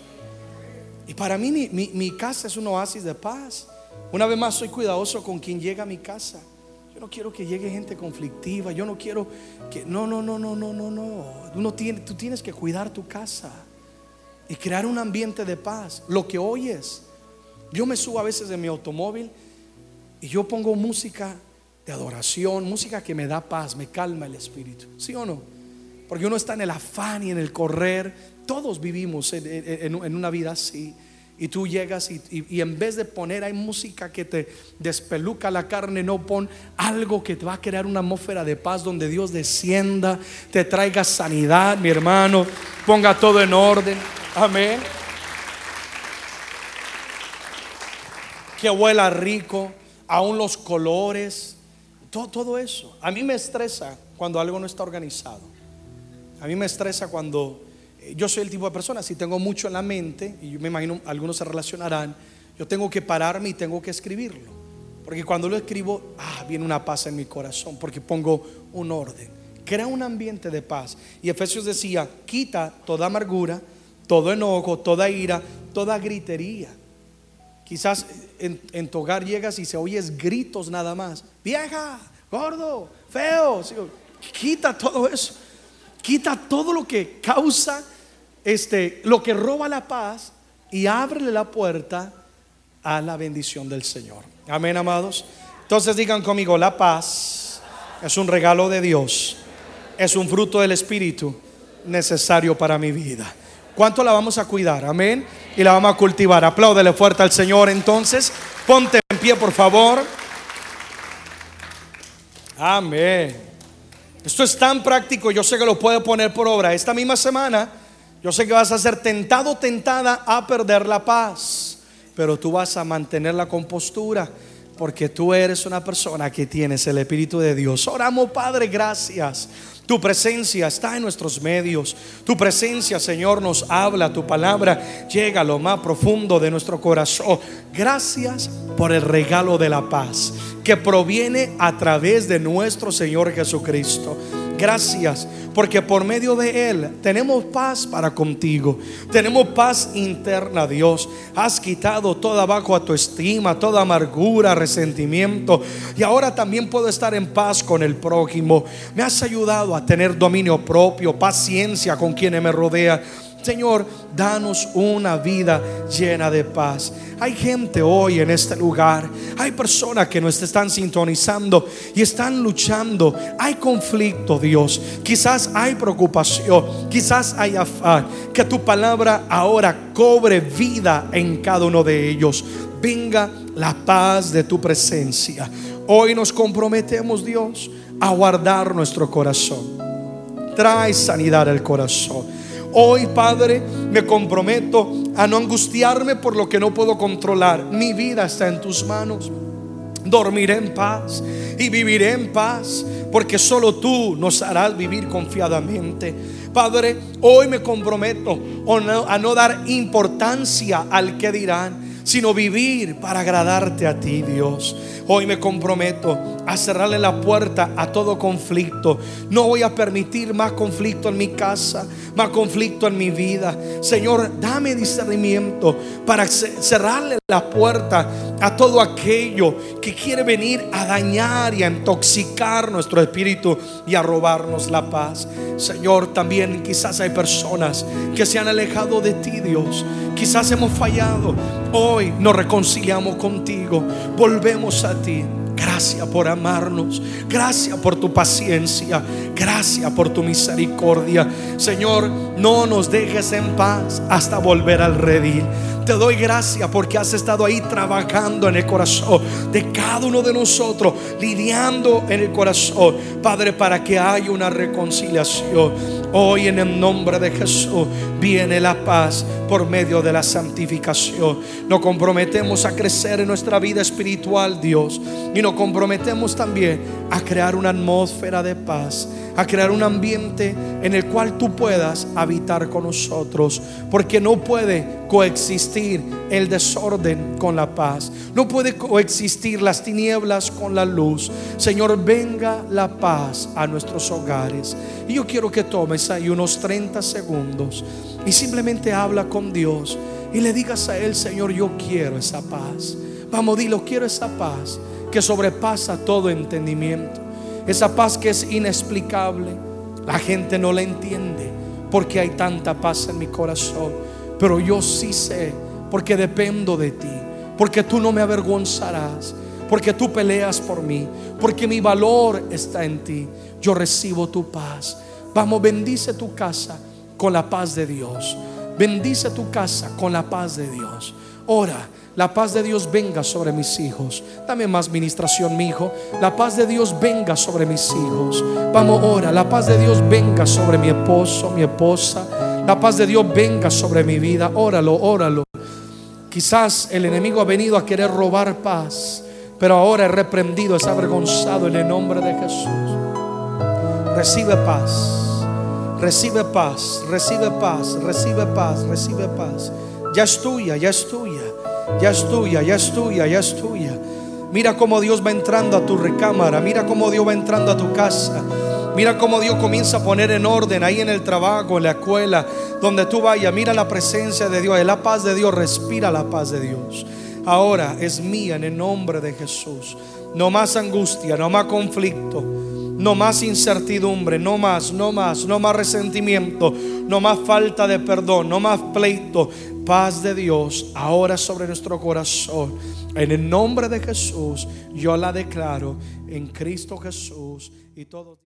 Y para mí mi, casa es un oasis de paz. Una vez más soy cuidadoso con quien llega a mi casa. No quiero que llegue gente conflictiva. Yo no quiero que... No, no, no, no, no, no, no. Uno tiene, tú tienes que cuidar tu casa y crear un ambiente de paz. Lo que oyes. Yo me subo a veces en mi automóvil y yo pongo música de adoración, música que me da paz, me calma el espíritu. ¿Sí o no? Porque uno está en el afán y en el correr. Todos vivimos en, una vida así. Y tú llegas y, en vez de poner hay música que te despeluca la carne, no pon algo que te va a crear una atmósfera de paz donde Dios descienda, te traiga sanidad, mi hermano, ponga todo en orden. Amén. Que huela rico aún los colores, todo, todo eso. A mí me estresa cuando algo no está organizado. A mí me estresa cuando yo soy el tipo de persona, si tengo mucho en la mente, y yo me imagino algunos se relacionarán, yo tengo que pararme y tengo que escribirlo. Porque cuando lo escribo, ah, viene una paz en mi corazón, porque pongo un orden. Crea un ambiente de paz. Y Efesios decía, quita toda amargura, todo enojo, toda ira, toda gritería. Quizás en, tu hogar llegas y se oyes gritos nada más. Vieja, gordo, feo. Quita todo eso. Quita todo lo que causa, este, lo que roba la paz y ábrele la puerta a la bendición del Señor. Amén, amados. Entonces digan conmigo, la paz es un regalo de Dios. Es un fruto del Espíritu necesario para mi vida. ¿Cuánto la vamos a cuidar? Amén. Y la vamos a cultivar. Apláudele fuerte al Señor. Entonces, ponte en pie, por favor. Amén. Esto es tan práctico. Yo sé que lo puede poner por obra. Esta misma semana, yo sé que vas a ser tentado, tentada a perder la paz. Pero tú vas a mantener la compostura. Porque tú eres una persona que tienes el Espíritu de Dios. Oramos, Padre, gracias tu presencia está en nuestros medios. Tu presencia, Señor, nos habla. Tu palabra llega a lo más profundo de nuestro corazón. Gracias por el regalo de la paz que proviene a través de nuestro Señor Jesucristo. Gracias porque por medio de Él tenemos paz para contigo. Tenemos paz interna, Dios. Has quitado toda bajo a tu estima, toda amargura, resentimiento. Y ahora también puedo estar en paz con el prójimo. Me has ayudado a tener dominio propio, paciencia con quienes me rodean Señor, danos una vida llena de paz. Hay gente hoy en este lugar, hay personas que nos están sintonizando y están luchando. Hay conflicto, Dios. Quizás hay preocupación, quizás hay afán. Que tu palabra ahora cobre vida en cada uno de ellos. Venga la paz de tu presencia. Hoy nos comprometemos, Dios, a guardar nuestro corazón. Trae sanidad al corazón. Hoy, Padre, me comprometo a no angustiarme por lo que no puedo controlar. Mi vida está en tus manos. Dormiré en paz y viviré en paz, porque solo tú nos harás vivir confiadamente. Padre, hoy me comprometo a no dar importancia al que dirán, sino vivir para agradarte a ti, Dios. Hoy me comprometo a cerrarle la puerta a todo conflicto. No voy a permitir más conflicto en mi casa, más conflicto en mi vida. Señor, dame discernimiento para cerrarle la puerta a todo aquello que quiere venir a dañar y a intoxicar nuestro espíritu y a robarnos la paz. Señor, también quizás hay personas que se han alejado de ti, Dios. Quizás hemos fallado. Hoy nos reconciliamos contigo. Volvemos a ti. Gracias por amarnos. Gracias por tu paciencia. Gracias por tu misericordia. Señor, no nos dejes en paz hasta volver al redil. Te doy gracias porque has estado ahí trabajando en el corazón de cada uno de nosotros, lidiando en el corazón, Padre, para que haya una reconciliación. Hoy en el nombre de Jesús viene la paz por medio de la santificación. Nos comprometemos a crecer en nuestra vida espiritual, Dios, y nos comprometemos también a crear una atmósfera de paz a crear un ambiente en el cual tú puedas habitar con nosotros, porque no puede coexistir el desorden con la paz, no puede coexistir las tinieblas con la luz. Señor, venga la paz a nuestros hogares. Y yo quiero que tomes ahí unos 30 segundos y simplemente habla con Dios y le digas a Él, Señor, yo quiero esa paz. Vamos, dilo, quiero esa paz que sobrepasa todo entendimiento. Esa paz que es inexplicable. La gente no la entiende porque hay tanta paz en mi corazón. Pero yo sí sé porque dependo de ti. Porque tú no me avergonzarás. Porque tú peleas por mí. Porque mi valor está en ti. Yo recibo tu paz. Vamos, bendice tu casa con la paz de Dios. Bendice tu casa con la paz de Dios. Ora la paz de Dios venga sobre mis hijos. Dame más ministración, mi hijo. La paz de Dios venga sobre mis hijos. Vamos, ora. La paz de Dios venga sobre mi esposo, mi esposa. La paz de Dios venga sobre mi vida. Óralo, óralo. Quizás el enemigo ha venido a querer robar paz, pero ahora es reprendido, es avergonzado en el nombre de Jesús. Recibe paz, recibe paz, recibe paz, recibe paz, recibe paz. Ya es tuya, ya es tuya ya es tuya, ya es tuya, ya es tuya. Mira cómo Dios va entrando a tu recámara, mira cómo Dios va entrando a tu casa. Mira cómo Dios comienza a poner en orden ahí en el trabajo, en la escuela, donde tú vayas. Mira la presencia de Dios, la paz de Dios, respira la paz de Dios. Ahora es mía en el nombre de Jesús. No más angustia, no más conflicto, no más incertidumbre, no más, no más, no más resentimiento, no más falta de perdón, no más pleito, paz de Dios ahora sobre nuestro corazón. En el nombre de Jesús, yo la declaro en Cristo Jesús y todo.